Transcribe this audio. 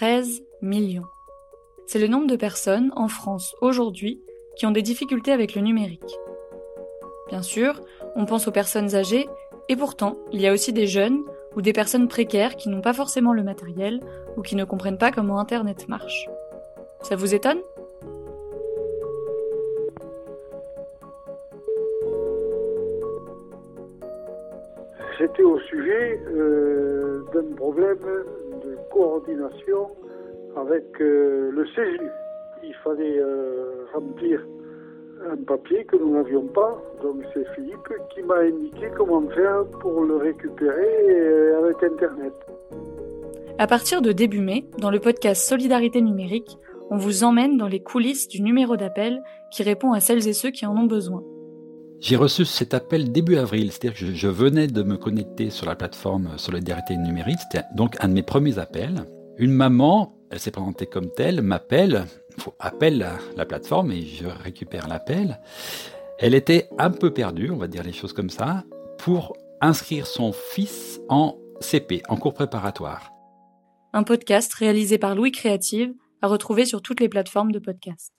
13 millions. C'est le nombre de personnes en France aujourd'hui qui ont des difficultés avec le numérique. Bien sûr, on pense aux personnes âgées, et pourtant, il y a aussi des jeunes ou des personnes précaires qui n'ont pas forcément le matériel ou qui ne comprennent pas comment Internet marche. Ça vous étonne? C'était au sujet euh, d'un problème coordination avec euh, le CESU. Il fallait euh, remplir un papier que nous n'avions pas. Donc c'est Philippe qui m'a indiqué comment faire pour le récupérer avec Internet. À partir de début mai, dans le podcast Solidarité numérique, on vous emmène dans les coulisses du numéro d'appel qui répond à celles et ceux qui en ont besoin. J'ai reçu cet appel début avril, c'est-à-dire que je venais de me connecter sur la plateforme Solidarité numérique, c'était donc un de mes premiers appels. Une maman, elle s'est présentée comme telle, m'appelle, appelle la, la plateforme et je récupère l'appel. Elle était un peu perdue, on va dire les choses comme ça, pour inscrire son fils en CP, en cours préparatoire. Un podcast réalisé par Louis Créative, à retrouver sur toutes les plateformes de podcast.